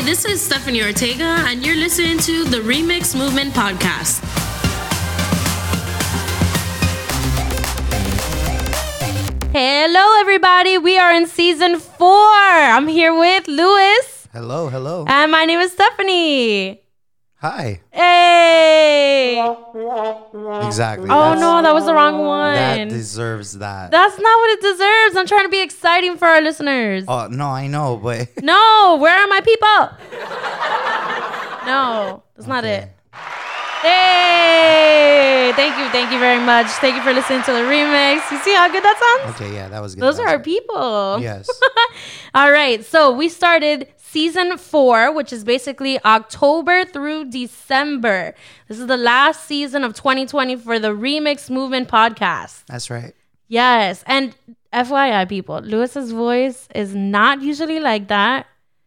Hi, this is Stephanie Ortega, and you're listening to the Remix Movement Podcast. Hello, everybody. We are in season four. I'm here with Lewis, Hello, hello. and my name is Stephanie. Hi. Hey! Exactly. Oh That's- no, that was the wrong one. That deserves that. That's not what it deserves. I'm trying to be exciting for our listeners. oh no, I know, but No, where are my people? No, that's not it. Hey! Thank you, thank you very much. Thank you for listening to the remix. You see how good that sounds? okay, yeah, that was good. Those that are our good. people. Yes. All right. So we started season four, which is basically October through December. This is the last season of 2020 for the Remix Movement podcast. That's right. Yes. And FYI, people, Lewis's voice is not usually like that.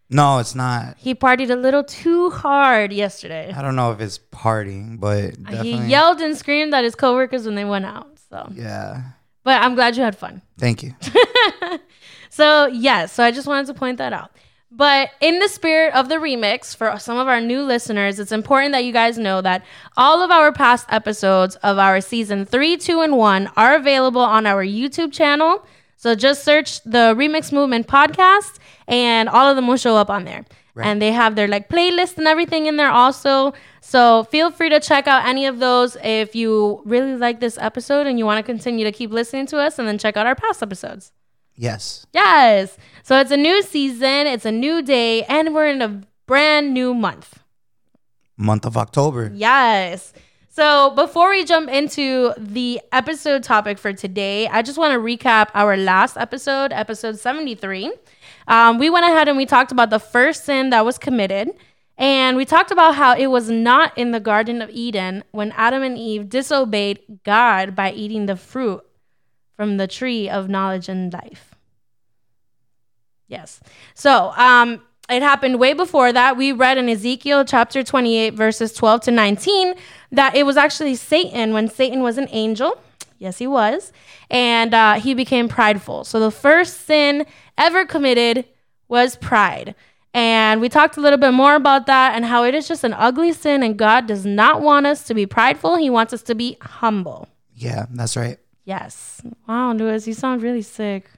No, it's not. He partied a little too hard yesterday. I don't know if it's partying, but definitely. He yelled and screamed at his coworkers when they went out. So, Yeah. but I'm glad you had fun. Thank you. So, yes, so I just wanted to point that out. But in the spirit of the remix, for some of our new listeners, it's important that you guys know that all of our past episodes of our season three, two, and one are available on our YouTube channel. So just search the Remix Movement podcast, and all of them will show up on there. Right. And they have their like playlist and everything in there also. So feel free to check out any of those if you really like this episode and you want to continue to keep listening to us, and then check out our past episodes. Yes. Yes. So it's a new season, it's a new day, and we're in a brand new month. Month of October. Yes. So before we jump into the episode topic for today, I just want to recap our last episode, episode 73. Um, we went ahead and we talked about the first sin that was committed. And we talked about how it was not in the Garden of Eden when Adam and Eve disobeyed God by eating the fruit from the tree of knowledge and life. Yes. So, um, it happened way before that. We read in Ezekiel chapter 28, verses 12 to 19, that it was actually Satan when Satan was an angel. Yes, he was. And uh, he became prideful. So, the first sin ever committed was pride. And we talked a little bit more about that and how it is just an ugly sin, and God does not want us to be prideful. He wants us to be humble. Yeah, that's right. Yes. Wow, Lewis, you sound really sick.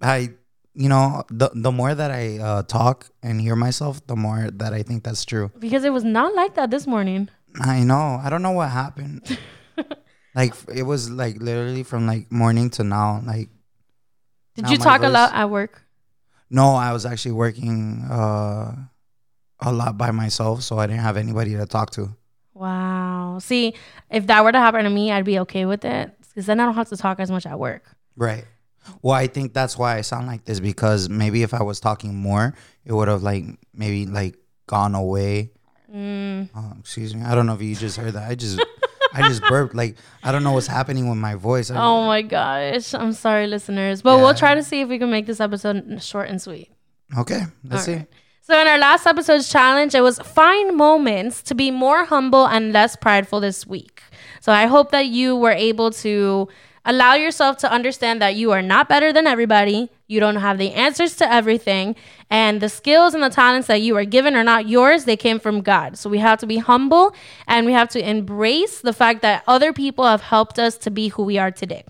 I, you know, the the more that I uh, talk and hear myself, the more that I think that's true. Because it was not like that this morning. I know. I don't know what happened. like it was like literally from like morning to now. Like Did Now you talk a lot at work? no, I was actually working uh a lot by myself, so I didn't have anybody to talk to. Wow. See, if that were to happen to me, I'd be okay with it because then I don't have to talk as much at work. Right. Well, I think that's why I sound like this because maybe if I was talking more, it would have like maybe like gone away. Mm. Oh, excuse me. I don't know if you just heard that. I just I just burped. Like I don't know what's happening with my voice. I- Oh my gosh. I'm sorry, listeners. But we'll try to see if we can make this episode short and sweet. Okay, let's All see. right. So, in our last episode's challenge, it was find moments to be more humble and less prideful this week. So, I hope that you were able to allow yourself to understand that you are not better than everybody. You don't have the answers to everything. And the skills and the talents that you are given are not yours, they came from God. So, we have to be humble and we have to embrace the fact that other people have helped us to be who we are today.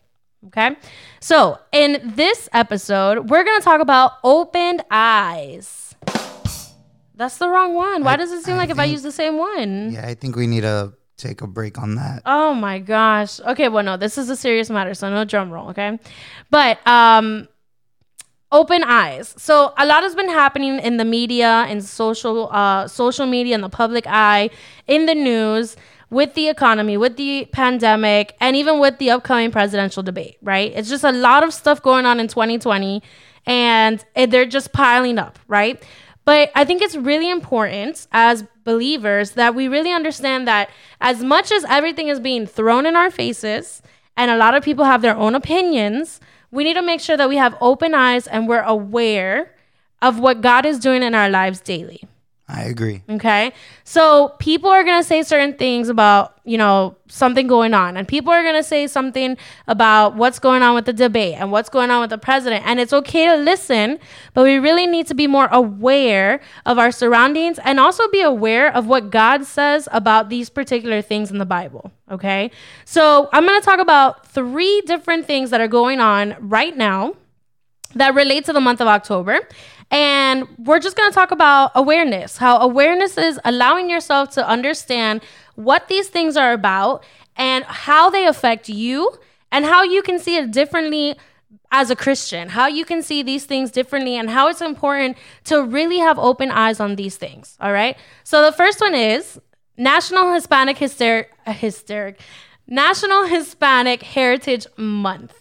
Okay. So, in this episode, we're going to talk about opened eyes. That's the wrong one. Why I- does it seem I like if I use the same one? Yeah, I think we need to take a break on that. Oh my gosh. Okay, well no, this is a serious matter, so no drum roll, okay? But um open eyes. So a lot has been happening in the media in social uh social media in the public eye, in the news with the economy, with the pandemic, and even with the upcoming presidential debate, right? It's just a lot of stuff going on in 2020 and they're just piling up, right? But I think it's really important as believers that we really understand that as much as everything is being thrown in our faces and a lot of people have their own opinions, we need to make sure that we have open eyes and we're aware of what God is doing in our lives daily. I agree. Okay. So people are going to say certain things about, you know, something going on. And people are going to say something about what's going on with the debate and what's going on with the president. And it's okay to listen, but we really need to be more aware of our surroundings and also be aware of what God says about these particular things in the Bible. Okay. So I'm going to talk about three different things that are going on right now that relate to the month of October. And we're just going to talk about awareness, how awareness is allowing yourself to understand what these things are about and how they affect you and how you can see it differently as a Christian, how you can see these things differently and how it's important to really have open eyes on these things. All right. So the first one is National Hispanic Hysteric, Hysteric, National Hispanic Heritage Month.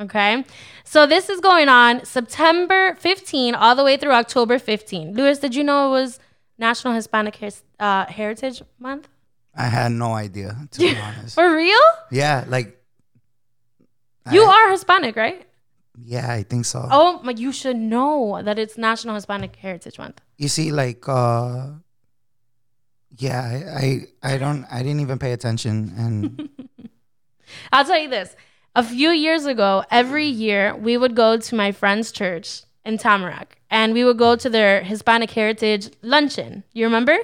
Okay. So this is going on September 15 all the way through October 15. Lewis, did you know it was National Hispanic Her- uh, Heritage Month? I had no idea, to be honest. For real? Yeah, like. You I- are Hispanic, right? Yeah, I think so. Oh, my, you should know that it's National Hispanic Heritage Month. You see, like, uh, yeah, I, I, I don't, I didn't even pay attention, and I'll tell you this. A few years ago, every year we would go to my friend's church in Tamarack and we would go to their Hispanic Heritage luncheon. You remember?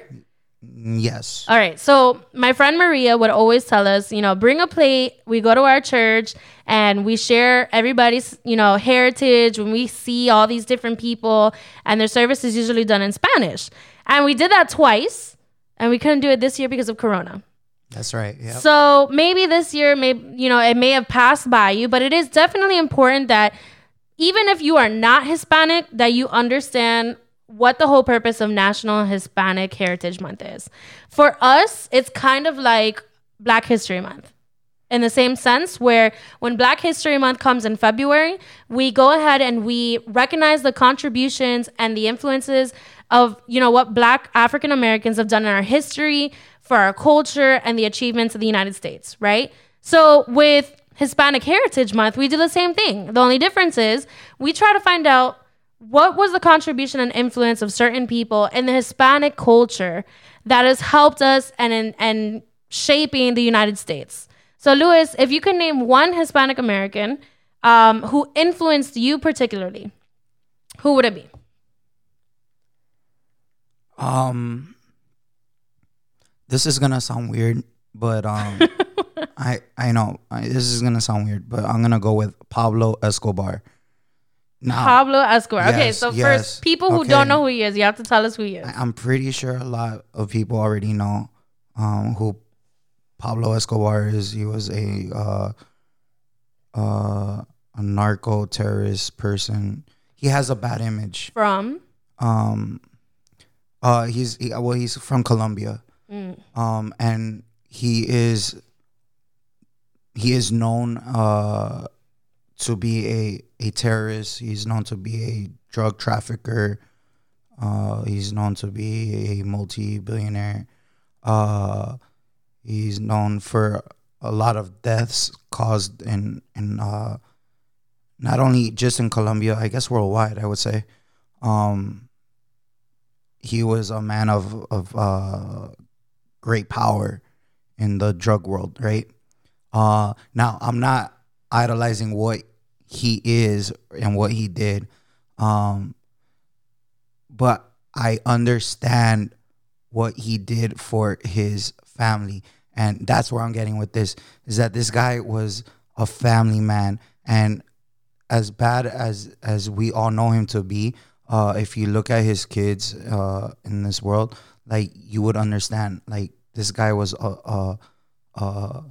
yes, All right. So my friend Maria would always tell us, you know, bring a plate. We go to our church and we share everybody's, you know, heritage when we see all these different people and their service is usually done in Spanish. And we did that twice and we couldn't do it this year because of Corona. That's right. Yeah, So maybe this year, maybe you know, it may have passed by you, but it is definitely important that even if you are not Hispanic, that you understand what the whole purpose of National Hispanic Heritage Month is. For us, it's kind of like Black History Month. In the same sense, where when Black History Month comes in February, we go ahead and we recognize the contributions and the influences of, you know, what Black African Americans have done in our history, for our culture, and the achievements of the United States, right? So with Hispanic Heritage Month, we do the same thing. The only difference is we try to find out what was the contribution and influence of certain people in the Hispanic culture that has helped us and in, and shaping the United States. So, Louis, if you can name one Hispanic American um, who influenced you particularly, who would it be? Um, this is gonna sound weird, but um, I I know I, this is gonna sound weird, but I'm gonna go with Pablo Escobar. Now, Pablo Escobar. okay, so yes. first, people who Okay. don't know who he is, you have to tell us who he is. I'm pretty sure a lot of people already know um, who Pablo Escobar is. He was a uh, uh, a narco terrorist person. He has a bad image. From Um, uh, he's he, well, he's from Colombia. Mm. Um, and he is he is known uh to be a a terrorist. He's known to be a drug trafficker. Uh, he's known to be a multi-billionaire. Uh, he's known for a lot of deaths caused in in uh, not only just in Colombia, I guess worldwide. I would say. Um, he was a man of of uh, great power in the drug world, right? Uh, now I'm not idolizing what he is and what he did, um, but I understand what he did for his family, and that's where I'm getting with this. Is that this guy was a family man, and as bad as as we all know him to be, uh, if you look at his kids uh, in this world, like you would understand, like this guy was a, a, a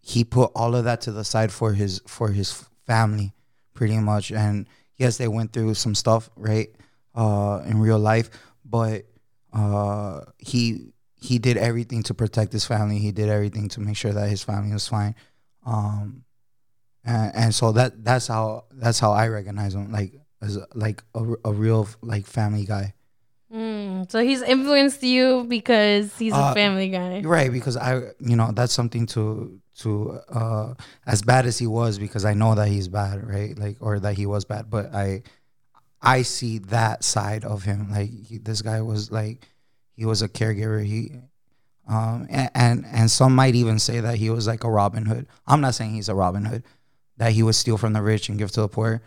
he put all of that to the side for his for his family, pretty much. And yes, they went through some stuff, right, uh, in real life, but uh, he he did everything to protect his family. He did everything to make sure that his family was fine. Um, and, and so that that's how that's how I recognize him, like as a, like a, a real like family guy. Mm, so he's influenced you because he's a Uh, family guy. Right, because I, you know, that's something to to uh as bad as he was, because I know that he's bad, right? Like, or that he was bad, but I, I see that side of him. Like he, this guy was like he was a caregiver. He um and, and and some might even say that he was like a Robin Hood. I'm not saying he's a Robin Hood, that he would steal from the rich and give to the poor.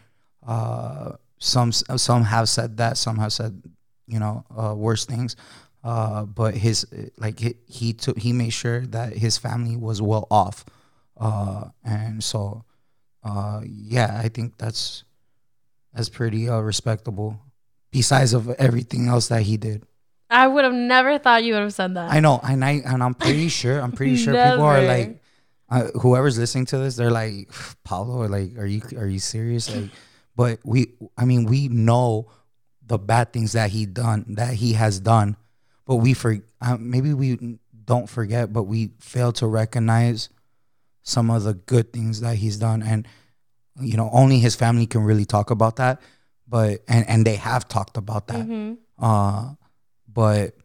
Uh, some some have said that. Some have said you know uh, worse things. Uh, but his like he, he took he made sure that his family was well off, uh, and so uh, yeah, I think that's that's pretty uh, respectable. Besides of everything else that he did, I would have never thought you would have said that. I know, and I and I'm pretty sure I'm pretty sure people are like, uh, whoever's listening to this, they're like, Paulo, like, are you are you serious? Like, but we, I mean, we know the bad things that he done that he has done, but we for uh, maybe we don't forget, but we fail to recognize some of the good things that he's done, and you know, only his family can really talk about that. But and and they have talked about that. Mhm. Uh, but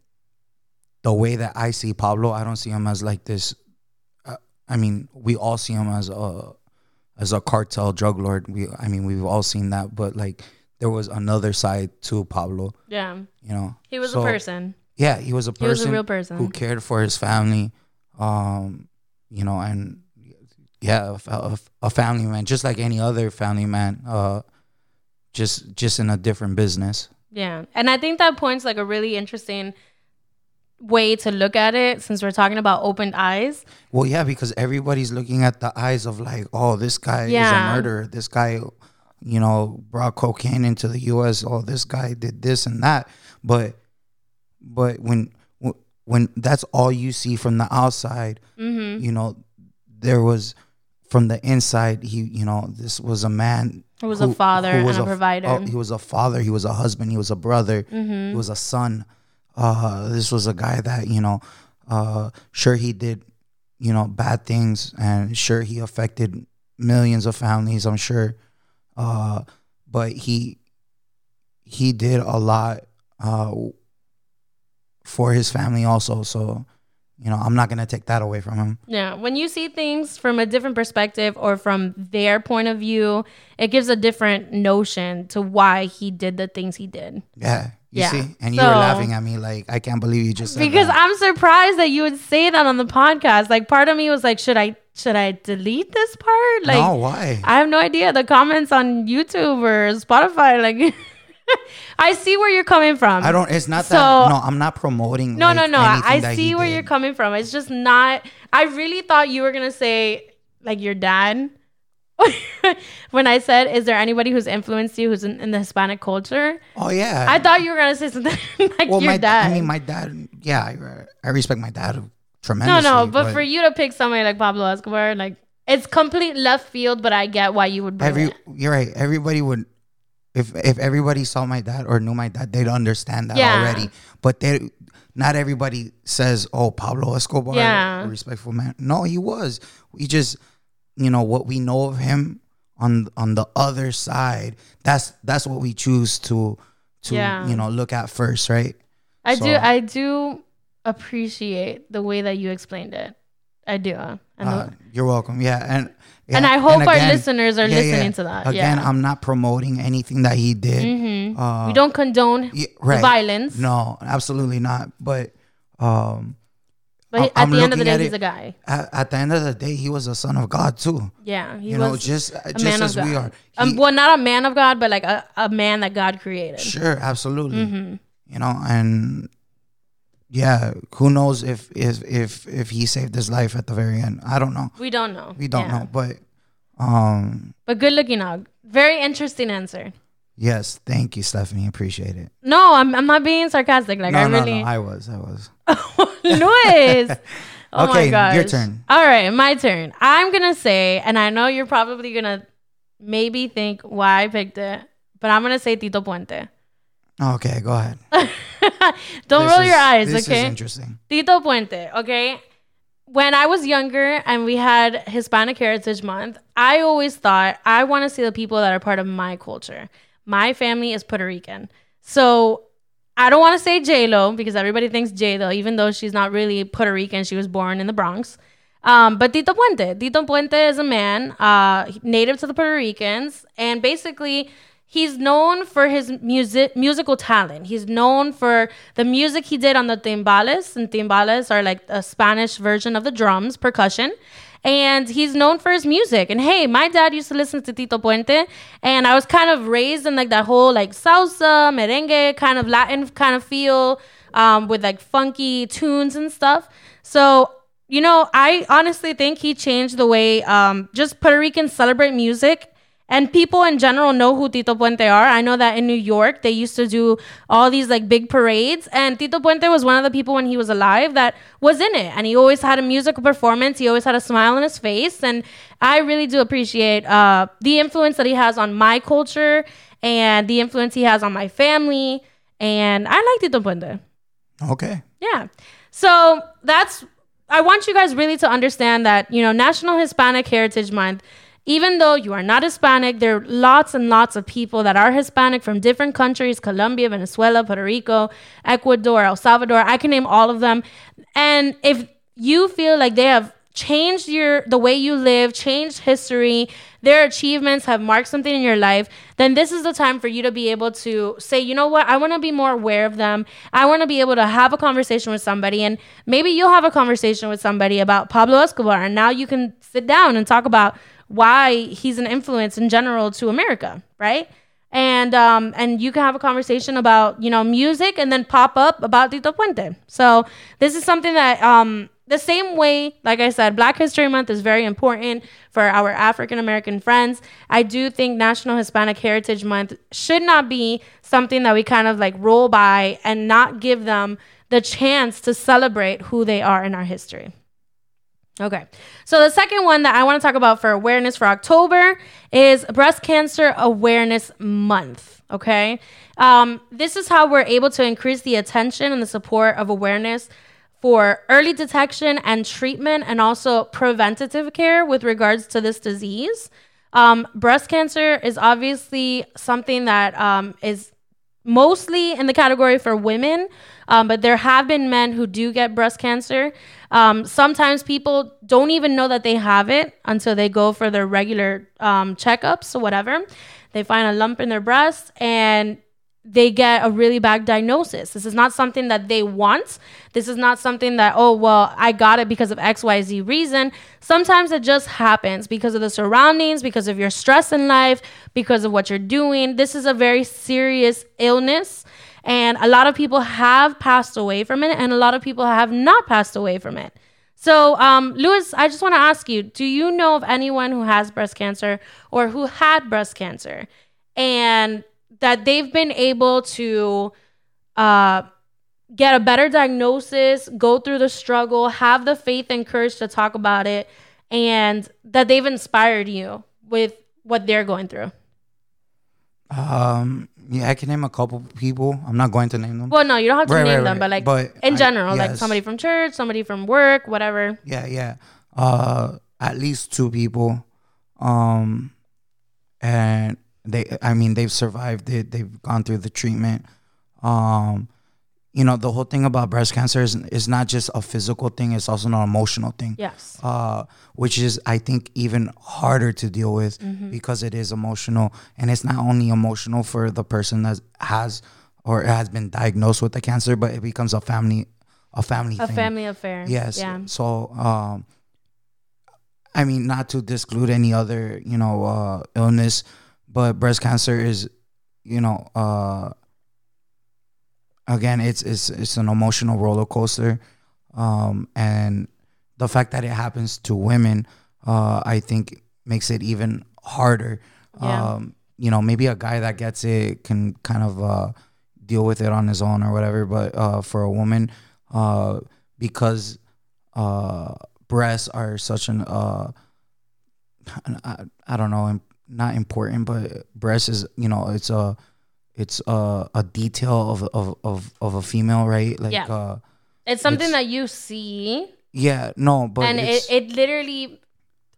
the way that I see Pablo, I don't see him as like this. Uh, I mean, we all see him as a as a cartel drug lord. We, I mean, we've all seen that. But like, there was another side to Pablo. Yeah. You know, He was So, a person. Yeah, he was a person. He was a real person. who cared for his family. Um, you know, and yeah, a, fa- a family man, just like any other family man. Uh, just just in a different business. Yeah. And I think that points like a really interesting way to look at it since we're talking about opened eyes. Well, yeah, because everybody's looking at the eyes of like, oh, this guy is a murderer. This guy, you know, brought cocaine into the U.S. Oh, this guy did this and that. But, but when when that's all you see from the outside, Mm-hmm. you know, there was from the inside. He, you know, this was a man Who was a father and a f- provider. oh, he was a father. He was a husband. He was a brother. Mm-hmm. He was a son. Uh, this was a guy that you know, uh, sure he did, you know, bad things, and sure he affected millions of families. I'm sure, uh, but he he did a lot uh, for his family also. So, you know, I'm not gonna take that away from him. Yeah, when you see things from a different perspective or from their point of view, it gives a different notion to why he did the things he did. Yeah, you Yeah. see, and you were laughing at me like I can't believe you just Because that. I'm surprised that you would say that on the podcast. Like part of me was like, should I should I delete this part? Like no, why? I have no idea. The comments on YouTube or Spotify, like I see where you're coming from. I don't. It's not So- that. No, I'm not promoting. No, like, no, no. I see where did. you're coming from. It's just not. I really thought you were gonna say like your dad. When I said, "Is there anybody who's influenced you who's in, in the Hispanic culture?" Oh yeah. I thought you were gonna say something like well, your my dad. I mean, my dad. Yeah, I, I respect my dad tremendously. no. No, but, for you to pick somebody like Pablo Escobar, like it's complete left field. But I get why you would bring every, it. you're right. Everybody would. If if everybody saw my dad or knew my dad, they'd understand that Yeah. already. But they, not everybody says, "Oh, Pablo Escobar, Yeah. a respectful man." No, he was. He just, you know, what we know of him on on the other side. That's that's what we choose to to Yeah. you know look at first, right? I do. I do appreciate the way that you explained it. I do. And, the- Uh, you're welcome. Yeah, and and I hope our again- listeners are yeah, yeah. listening to that. Again, yeah. I'm not promoting anything that he did. Mhm. Uh, we don't condone yeah, right. violence. No, absolutely not. But um, But at I'm the end of the day, he's it- a guy. at, at the end of the day, he was a son of God too. Yeah, he you was know, just just as we are. um, well, not a man of God, but like a, a man that God created. sure, absolutely. Mhm. You know, and yeah, who knows if if if if he saved his life at the very end? I don't know. We don't know. We don't Yeah. know, but um, But good looking dog. Very interesting answer. yes, thank you, Stephanie. Appreciate it. No, I'm, I'm not being sarcastic. Like no, I no, really, no. I was, I was. Luis. Oh Okay, my your turn. All right, my turn. I'm gonna say, and I know you're probably gonna maybe think why I picked it, but I'm gonna say Tito Puente. Okay, go ahead. Don't This roll is- your eyes, This okay? is interesting. Tito Puente, okay? When I was younger and we had Hispanic Heritage Month, I always thought I want to see the people that are part of my culture. My family is Puerto Rican. So I don't want to say J Lo because everybody thinks J Lo, even though she's not really Puerto Rican. She was born in the Bronx. Um, but Tito Puente. Tito Puente is a man uh, native to the Puerto Ricans. And basically, he's known for his music musical talent. He's known for the music he did on the timbales, and timbales are like a Spanish version of the drums, percussion. And he's known for his music. And hey, my dad used to listen to Tito Puente, and I was kind of raised in like that whole like salsa, merengue, kind of Latin kind of feel, um, with like funky tunes and stuff. So you know, I honestly think he changed the way um, just Puerto Ricans celebrate music and people in general know who Tito Puente are. I know that in New York they used to do all these like big parades, and Tito Puente was one of the people when he was alive that was in it, and he always had a musical performance. He always had a smile on his face, and I really do appreciate uh, the influence that he has on my culture and the influence he has on my family. And I like Tito Puente. Okay. Yeah. So that's I want you guys really to understand that, you know, National Hispanic Heritage Month even though you are not Hispanic, there are lots and lots of people that are Hispanic from different countries Colombia, Venezuela, Puerto Rico, Ecuador, El Salvador. I can name all of them. And if you feel like they have changed your the way you live, changed history, their achievements have marked something in your life, then this is the time for you to be able to say, you know what, I want to be more aware of them. I want to be able to have a conversation with somebody and maybe you'll have a conversation with somebody about Pablo Escobar and now you can sit down and talk about why he's an influence in general to America, right? And um, and you can have a conversation about you know music, and then pop up about Tito Puente. So this is something that um, the same way, like I said, Black History Month is very important for our African American friends. I do think National Hispanic Heritage Month should not be something that we kind of like roll by and not give them the chance to celebrate who they are in our history. Okay. So the second one that I want to talk about for awareness for October is Breast Cancer Awareness Month. Okay. Um, this is how we're able to increase the attention and the support of awareness for early detection and treatment and also preventative care with regards to this disease. Um, breast cancer is obviously something that um, is mostly in the category for women, um, but there have been men who do get breast cancer. Um, sometimes people don't even know that they have it until they go for their regular um, checkups or whatever. They find a lump in their breast and they get a really bad diagnosis. This is not something that they want. This is not something that, oh, well, I got it because of XYZ reason. Sometimes it just happens because of the surroundings, because of your stress in life, because of what you're doing. This is a very serious illness. And a lot of people have passed away from it, and a lot of people have not passed away from it. So, um, Lewis, I just want to ask you do you know of anyone who has breast cancer or who had breast cancer and that they've been able to uh, get a better diagnosis, go through the struggle, have the faith and courage to talk about it, and that they've inspired you with what they're going through? Um, yeah, I can name a couple people. I'm not going to name them. Well, no, you don't have to Right, name right, them, but like But in I- general, like somebody from church, somebody from work, whatever. Yeah, yeah. Uh, at least two people. Um, and they, I mean, they've survived it. They've gone through the treatment. Um, you know, the whole thing about breast cancer is is not just a physical thing; it's also an emotional thing. Yes. Uh, which is, I think, even harder to deal with Mm-hmm. because it is emotional, and it's not only emotional for the person that has or has been diagnosed with the cancer, but it becomes a family, a family, A thing. family affair. Yes. Yeah. So, um, I mean, not to disclude any other, you know, uh, illness, but breast cancer is, you know, uh, again, it's it's it's an emotional roller coaster, um, and the fact that it happens to women, uh, I think makes it even harder. Yeah. Um, you know, maybe a guy that gets it can kind of uh, deal with it on his own or whatever, but uh, for a woman, uh, because uh, breasts are such an uh, I, I don't know, not important, but breast is you know it's a it's a, a detail of, of of of a female, right? Like Yeah. uh, It's something It's- that you see, yeah, no, but and it, it literally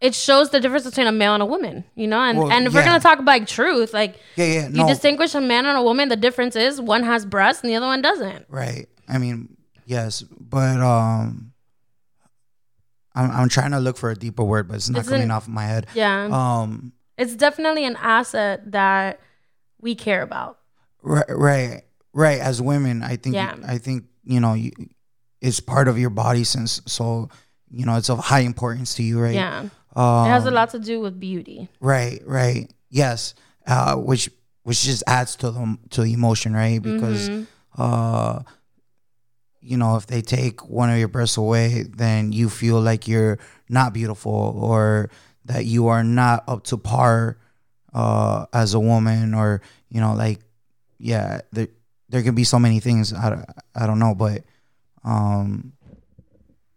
it shows the difference between a male and a woman, you know. And Well, and if we're gonna talk about like, truth, like yeah, yeah, you distinguish a man and a woman, the difference is one has breasts and the other one doesn't. right. I mean, yes, but um, I'm I'm trying to look for a deeper word, but it's not It's coming an- off my head. Yeah. Um, it's definitely an asset that we care about. Right, right, right. As women, I think, Yeah. I think you know, you, it's part of your body since so you know it's of high importance to you, right? Yeah. Um, It has a lot to do with beauty. Right, right. Yes. Uh, which which just adds to the to the emotion, right? Because Mhm. uh you know, if they take one of your breasts away, then you feel like you're not beautiful or that you are not up to par uh as a woman or you know like yeah, there there can be so many things. I, I don't know, but um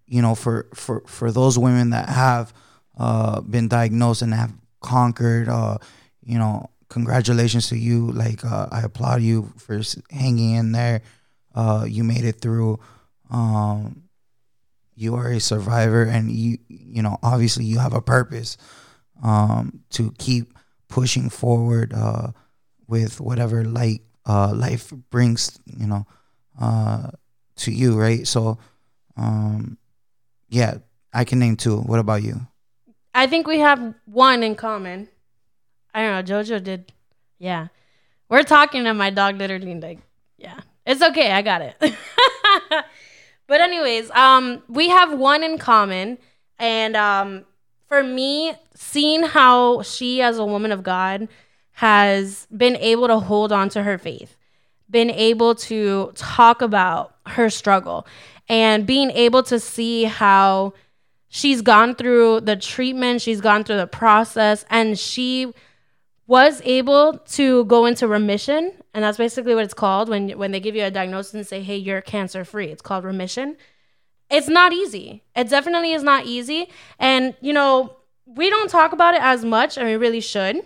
you know for for for those women that have uh been diagnosed and have conquered uh you know congratulations to you. Like uh, i applaud you for hanging in there. Uh you made it through. Um you are a survivor and you you know obviously you have a purpose um to keep pushing forward uh with whatever uh life brings you know uh to you right so um yeah i can name two what about you I think we have one in common. I don't know. Jojo did. Yeah. We're talking and my dog literally like, yeah. It's okay. I got it. but anyways, um, we have one in common. And um for me, seeing how she as a woman of God has been able to hold on to her faith, been able to talk about her struggle, and being able to see how she's gone through the treatment, she's gone through the process, and she was able to go into remission. And that's basically what it's called when when they give you a diagnosis and say, "Hey, you're cancer free." It's called remission. It's not easy. It definitely is not easy. And you know, we don't talk about it as much, and we really should.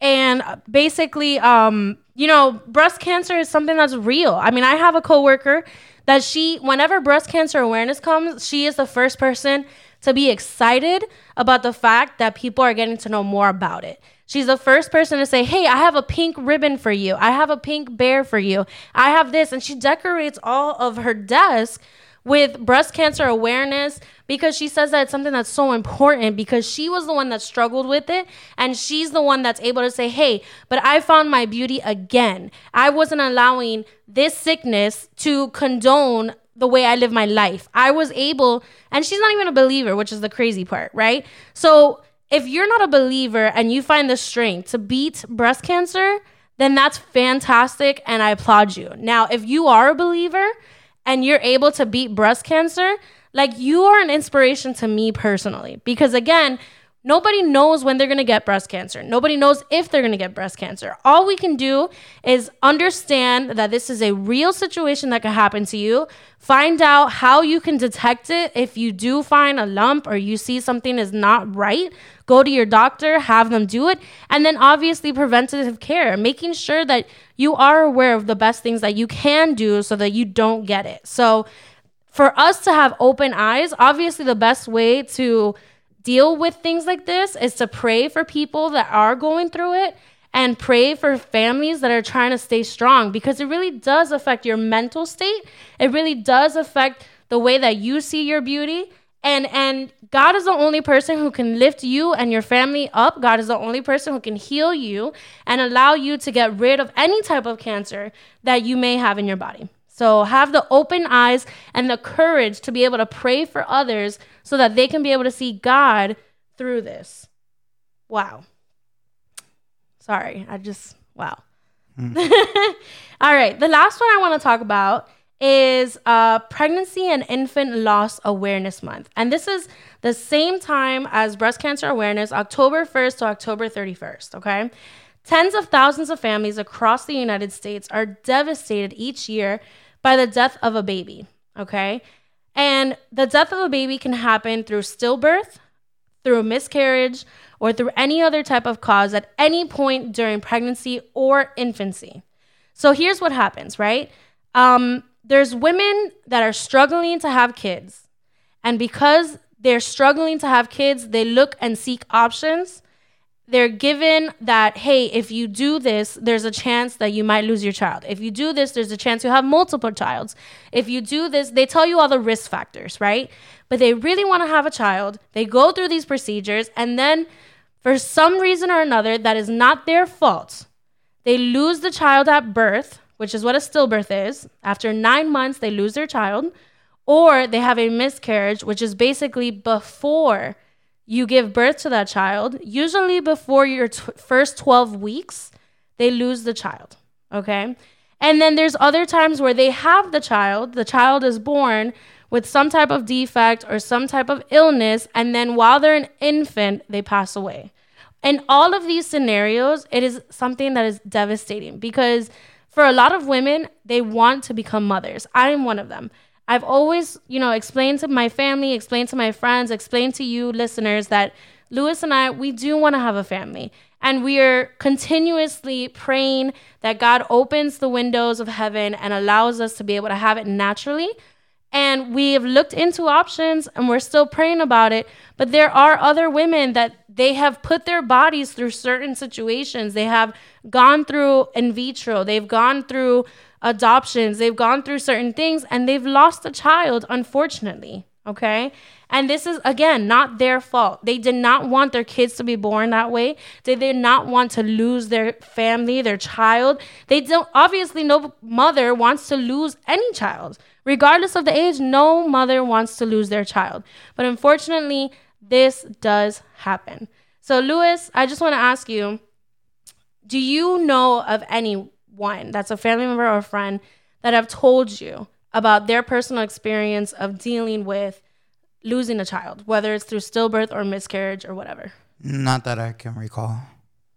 And basically, um, you know, breast cancer is something that's real. I mean, I have a coworker that she, whenever breast cancer awareness comes, she is the first person to be excited about the fact that people are getting to know more about it. She's the first person to say, Hey, I have a pink ribbon for you. I have a pink bear for you. I have this. And she decorates all of her desk with breast cancer awareness because she says that it's something that's so important because she was the one that struggled with it and she's the one that's able to say hey but i found my beauty again. I wasn't allowing this sickness to condone the way i live my life. I was able and she's not even a believer which is the crazy part right? So if you're not a believer and you find the strength to beat breast cancer then that's fantastic and i applaud you. Now if you are a believer and you're able to beat breast cancer, like you are an inspiration to me personally. Because again, nobody knows when they're gonna get breast cancer. Nobody knows if they're gonna get breast cancer. All we can do is understand that this is a real situation that could happen to you. Find out how you can detect it. If you do find a lump or you see something is not right, go to your doctor, have them do it. And then obviously preventative care, making sure that you are aware of the best things that you can do so that you don't get it. So for us to have open eyes, obviously the best way to deal with things like this is to pray for people that are going through it and pray for families that are trying to stay strong because it really does affect your mental state. It really does affect the way that you see your beauty. And and God is the only person who can lift you and your family up. God is the only person who can heal you and allow you to get rid of any type of cancer that you may have in your body. So have the open eyes and the courage to be able to pray for others so that they can be able to see God through this. Wow. Sorry, I just, wow. All right, the last one I want to talk about is uh, Pregnancy and Infant Loss Awareness Month. And this is the same time as Breast Cancer Awareness, October 1st to October 31st, okay? Tens of thousands of families across the United States are devastated each year by the death of a baby, okay? And the death of a baby can happen through stillbirth, through a miscarriage, or through any other type of cause at any point during pregnancy or infancy. So here's what happens, right? Um, there's women that are struggling to have kids. And because they're struggling to have kids, they look and seek options. They're given that, hey, if you do this, there's a chance that you might lose your child. If you do this, there's a chance you have multiple childs. If you do this, they tell you all the risk factors, right? But they really want to have a child. They go through these procedures, and then for some reason or another that is not their fault, they lose the child at birth, which is what a stillbirth is. After nine months, they lose their child, or they have a miscarriage, which is basically before you give birth to that child, usually before your t- first 12 weeks, they lose the child. Okay. And then there's other times where they have the child, the child is born with some type of defect or some type of illness, and then while they're an infant, they pass away. In all of these scenarios, it is something that is devastating because for a lot of women, they want to become mothers. I am one of them. I've always, you know, explained to my family, explained to my friends, explained to you listeners that Lewis and I, we do want to have a family. And we are continuously praying that God opens the windows of heaven and allows us to be able to have it naturally. And we have looked into options and we're still praying about it. But there are other women that they have put their bodies through certain situations. They have gone through in vitro, they've gone through adoptions, they've gone through certain things, and they've lost a child, unfortunately. Okay. And this is, again, not their fault. They did not want their kids to be born that way. They did not want to lose their family, their child. They don't, obviously, no mother wants to lose any child. Regardless of the age, no mother wants to lose their child. But unfortunately, this does happen. So, Lewis, I just want to ask you do you know of anyone that's a family member or a friend that have told you about their personal experience of dealing with losing a child, whether it's through stillbirth or miscarriage or whatever? Not that I can recall.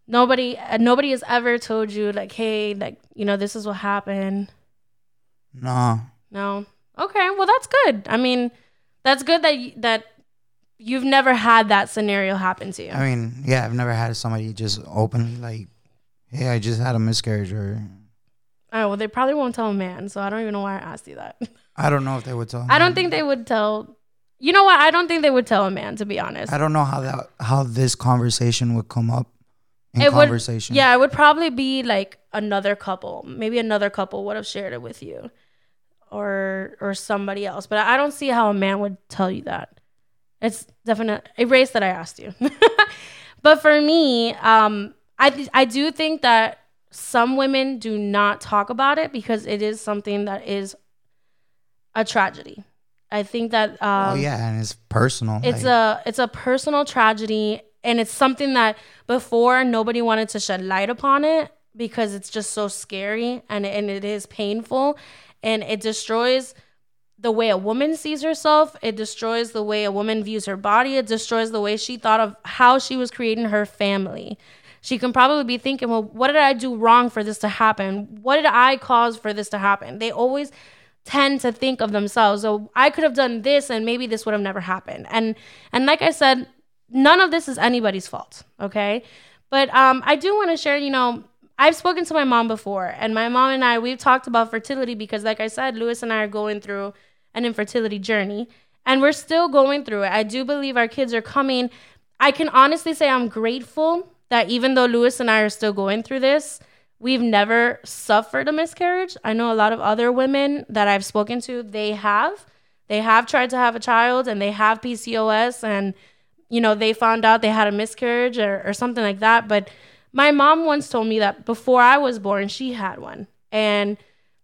Nobody, uh, nobody has ever told you like, hey, like you know, this is what happened. No. No. Okay, well that's good. I mean, that's good that y- that you've never had that scenario happen to you. I mean, yeah, I've never had somebody just openly like, "Hey, I just had a miscarriage," or oh well, they probably won't tell a man, so I don't even know why I asked you that. I don't know if they would tell. I don't think they would tell. You know what? I don't think they would tell a man, to be honest. I don't know how that how this conversation would come up in It would- conversation. Yeah, it would probably be like another couple. Maybe another couple would have shared it with you, or or somebody else. But I don't see how a man would tell you that. It's definite race that I asked you. but for me, um, I I do think that some women do not talk about it because it is something that is a tragedy. I think that um, oh yeah, and it's personal. it's like, a it's a personal tragedy and it's something that before nobody wanted to shed light upon it because it's just so scary and and it is painful and it destroys the way a woman sees herself it destroys the way a woman views her body it destroys the way she thought of how she was creating her family she can probably be thinking well what did i do wrong for this to happen? What did i cause for this to happen? They always tend to think of themselves so i could have done this and maybe this would have never happened. And and like i said none of this is anybody's fault okay? But um i do want to share you know i've spoken to my mom before and my mom and i we've talked about fertility because like i said lewis and i are going through an infertility journey and we're still going through it. I do believe our kids are coming. I can honestly say i'm grateful that even though lewis and i are still going through this we've never suffered a miscarriage. I know a lot of other women that I've spoken to, they have. They have tried to have a child and they have PCOS and you know, they found out they had a miscarriage or, or something like that. But my mom once told me that before I was born, she had one. And,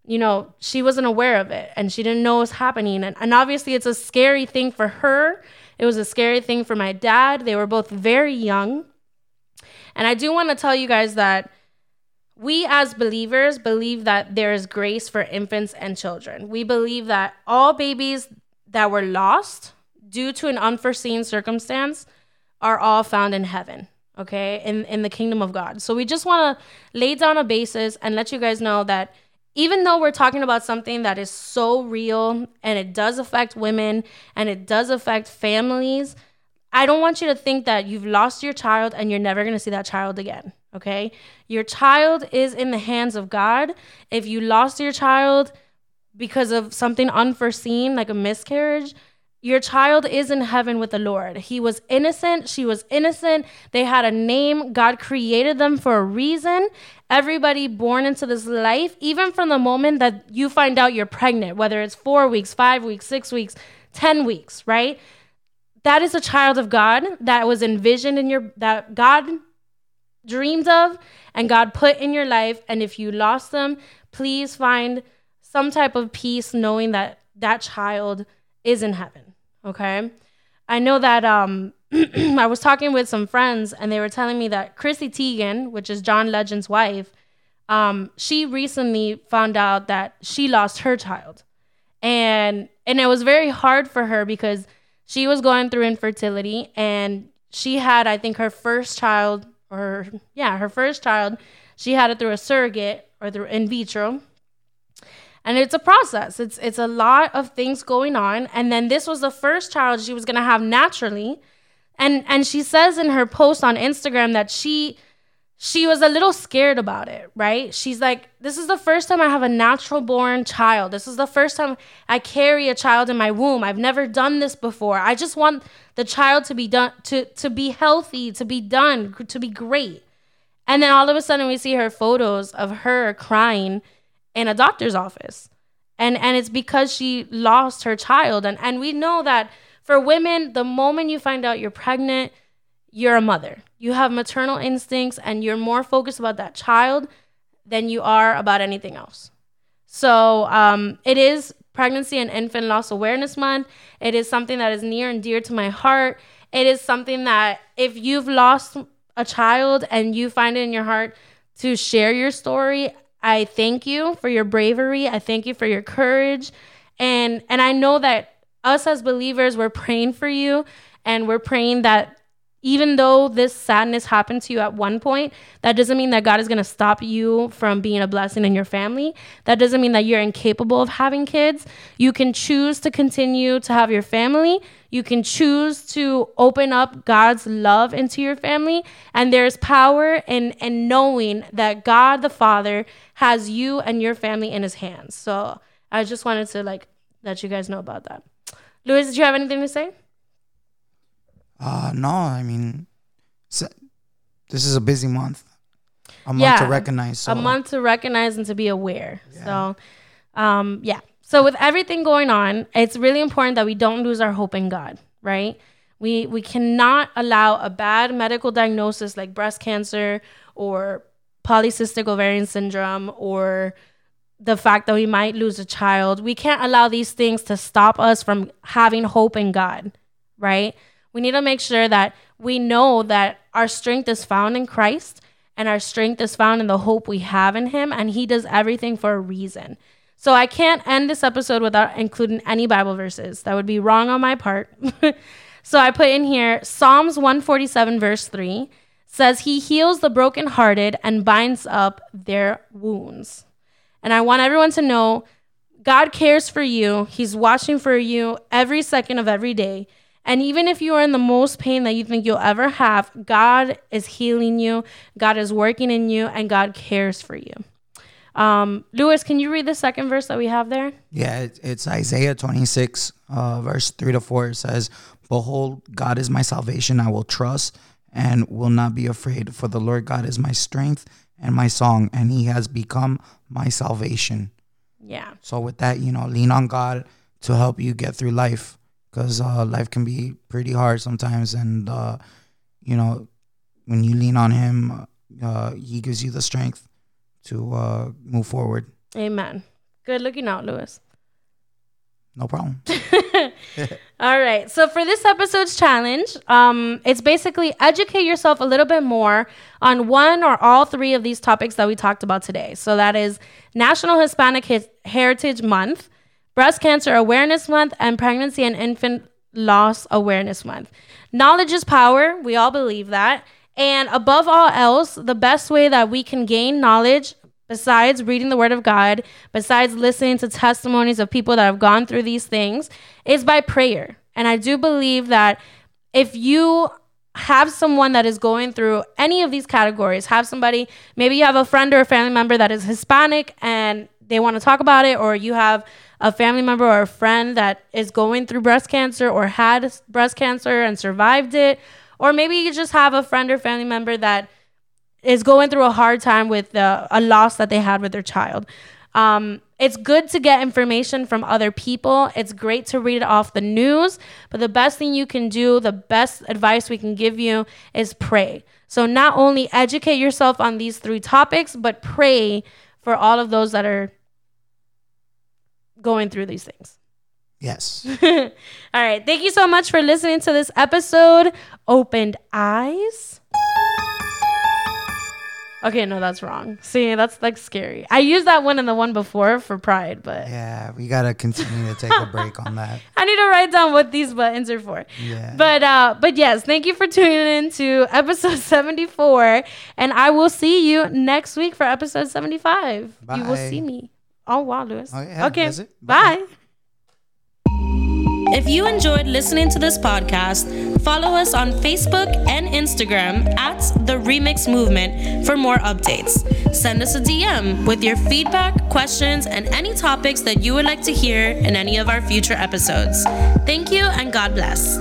you know, she wasn't aware of it and she didn't know what was happening. And, and obviously, it's a scary thing for her. It was a scary thing for my dad. They were both very young. And I do want to tell you guys that we as believers believe that there is grace for infants and children. We believe that all babies that were lost due to an unforeseen circumstance are all found in heaven, okay? In in the kingdom of God. So we just want to lay down a basis and let you guys know that even though we're talking about something that is so real and it does affect women and it does affect families, I don't want you to think that you've lost your child and you're never going to see that child again. Okay. Your child is in the hands of God. If you lost your child because of something unforeseen, like a miscarriage, your child is in heaven with the Lord. He was innocent. She was innocent. They had a name. God created them for a reason. Everybody born into this life, even from the moment that you find out you're pregnant, whether it's four weeks, five weeks, six weeks, 10 weeks, right? That is a child of God that was envisioned in your that God dreamed of and God put in your life and if you lost them, please find some type of peace knowing that that child is in heaven, okay? I know that um I was talking with some friends and they were telling me that Chrissy Teigen, which is John Legend's wife, um, she recently found out that she lost her child. And and it was very hard for her because she was going through infertility and she had, I think, her first child or yeah, her first child, she had it through a surrogate or through in vitro. And it's a process. It's it's a lot of things going on. And then this was the first child she was gonna have naturally and and she says in her post on Instagram that she she was a little scared about it, right? She's like, this is the first time I have a natural born child. This is the first time I carry a child in my womb. I've never done this before. I just want the child to be done to to be healthy, to be done, to be great. And then all of a sudden we see her photos of her crying in a doctor's office. And and it's because she lost her child and and we know that for women, the moment you find out you're pregnant, you're a mother. You have maternal instincts and you're more focused about that child than you are about anything else. So um, it is Pregnancy and Infant Loss Awareness Month. It is something that is near and dear to my heart. It is something that if you've lost a child and you find it in your heart to share your story, I thank you for your bravery. I thank you for your courage. And and I know that us as believers, we're praying for you and we're praying that even though this sadness happened to you at one point, that doesn't mean that God is going to stop you from being a blessing in your family. That doesn't mean that you're incapable of having kids. You can choose to continue to have your family. You can choose to open up God's love into your family. And there's power in, in knowing that God the Father has you and your family in his hands. So I just wanted to like let you guys know about that. Luis, did you have anything to say? Uh, no, I mean, this is a busy month. A month Yeah, to recognize. So. a month to recognize and to be aware. So, um, yeah. So with everything going on, it's really important that we don't lose our hope in God, right? We we cannot allow a bad medical diagnosis like breast cancer or polycystic ovarian syndrome or the fact that we might lose a child. We can't allow these things to stop us from having hope in God, right? We need to make sure that we know that our strength is found in Christ and our strength is found in the hope we have in Him, and He does everything for a reason. So I can't end this episode without including any Bible verses. That would be wrong on my part. so I put in here Psalms 147, verse 3 says, He heals the brokenhearted and binds up their wounds. And I want everyone to know God cares for you. He's watching for you every second of every day. And even if you are in the most pain that you think you'll ever have, God is healing you, God is working in you, and God cares for you. Um, Lewis, can you read the second verse that we have there? Yeah, it's Isaiah 26, uh, verse 3 to 4. It says, Behold, God is my salvation. I will trust and will not be afraid, for the Lord God is my strength and my song, and he has become my salvation. Yeah. So, with that, you know, lean on God to help you get through life because uh, life can be pretty hard sometimes. And, uh, you know, when you lean on him, uh, he gives you the strength to uh, move forward. Amen. Good looking out, Lewis. No problem. All right. So for this episode's challenge, um, it's basically educate yourself a little bit more on one or all three of these topics that we talked about today. So that is National Hispanic Hi- Heritage Month, Breast Cancer Awareness Month, and Pregnancy and Infant Loss Awareness Month. Knowledge is power. We all believe that. And above all else, the best way that we can gain knowledge besides reading the word of God, besides listening to testimonies of people that have gone through these things, is by prayer. And I do believe that if you have someone that is going through any of these categories, have somebody, maybe you have a friend or a family member that is Hispanic and they want to talk about it, or you have a family member or a friend that is going through breast cancer or had breast cancer and survived it, or maybe you just have a friend or family member that is going through a hard time with a loss that they had with their child. Um, it's good to get information from other people. It's great to read it off the news. But the best thing you can do, the best advice we can give you is pray. So not only educate yourself on these three topics, but pray for all of those that are going through these things. Yes. all right. Thank you so much for listening to this episode. Opened eyes. Okay, no, that's wrong. See, that's like scary. I used that one and the one before for pride, but Yeah, we gotta continue to take a break on that. I need to write down what these buttons are for. Yeah. But uh but yes, thank you for tuning in to episode 74 and I will see you next week for episode 75. You will see me. Oh wow, Lewis. Oh, yeah, okay. Bye. Bye. If you enjoyed listening to this podcast, follow us on Facebook and Instagram at The Remix Movement for more updates. Send us a DM with your feedback, questions, and any topics that you would like to hear in any of our future episodes. Thank you and God bless.